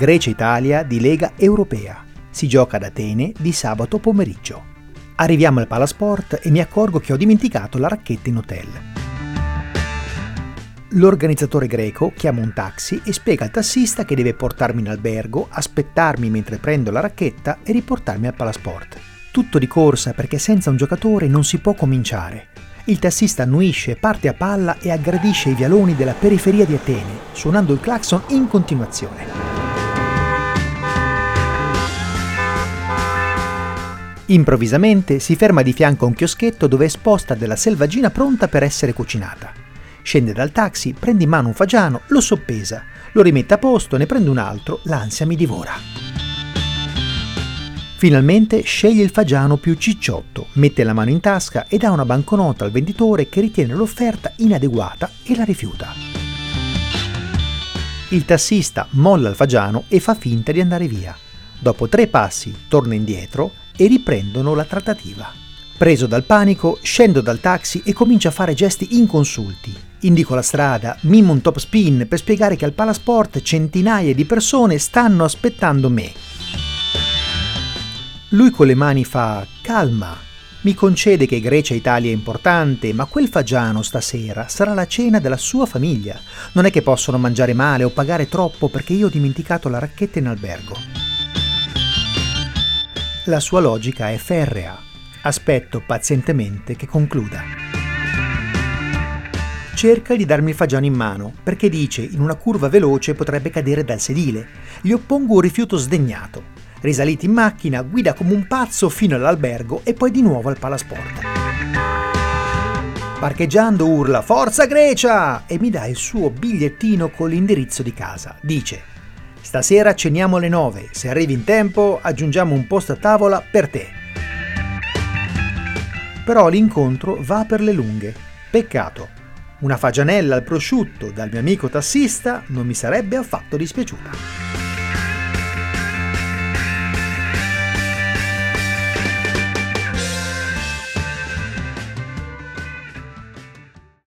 Grecia-Italia di Lega Europea. Si gioca ad Atene di sabato pomeriggio. Arriviamo al Palasport e mi accorgo che ho dimenticato la racchetta in hotel. L'organizzatore greco chiama un taxi e spiega al tassista che deve portarmi in albergo, aspettarmi mentre prendo la racchetta e riportarmi al Palasport. Tutto di corsa perché senza un giocatore non si può cominciare. Il tassista annuisce, parte a palla e aggredisce i vialoni della periferia di Atene, suonando il clacson in continuazione. Improvvisamente si ferma di fianco a un chioschetto dove è esposta della selvaggina pronta per essere cucinata. Scende dal taxi, prende in mano un fagiano, lo soppesa, lo rimette a posto, ne prende un altro, l'ansia mi divora. Finalmente sceglie il fagiano più cicciotto, mette la mano in tasca e dà una banconota al venditore che ritiene l'offerta inadeguata e la rifiuta. Il tassista molla il fagiano e fa finta di andare via. Dopo tre passi torna indietro e riprendono la trattativa. Preso dal panico, scendo dal taxi e comincio a fare gesti inconsulti. Indico la strada, mimo un top spin per spiegare che al Palasport centinaia di persone stanno aspettando me lui con le mani fa calma. Mi concede che Grecia Italia è importante, ma quel fagiano stasera sarà la cena della sua famiglia. Non è che possono mangiare male o pagare troppo perché io ho dimenticato la racchetta in albergo. La sua logica è ferrea. Aspetto pazientemente che concluda. Cerca di darmi il fagiano in mano, perché dice in una curva veloce potrebbe cadere dal sedile. Gli oppongo un rifiuto sdegnato. Risaliti in macchina, guida come un pazzo fino all'albergo e poi di nuovo al palasport. Parcheggiando urla Forza Grecia! e mi dà il suo bigliettino con l'indirizzo di casa. Dice Stasera ceniamo alle 9, se arrivi in tempo aggiungiamo un posto a tavola per te. Però l'incontro va per le lunghe. Peccato. Una fagianella al prosciutto dal mio amico tassista non mi sarebbe affatto dispiaciuta.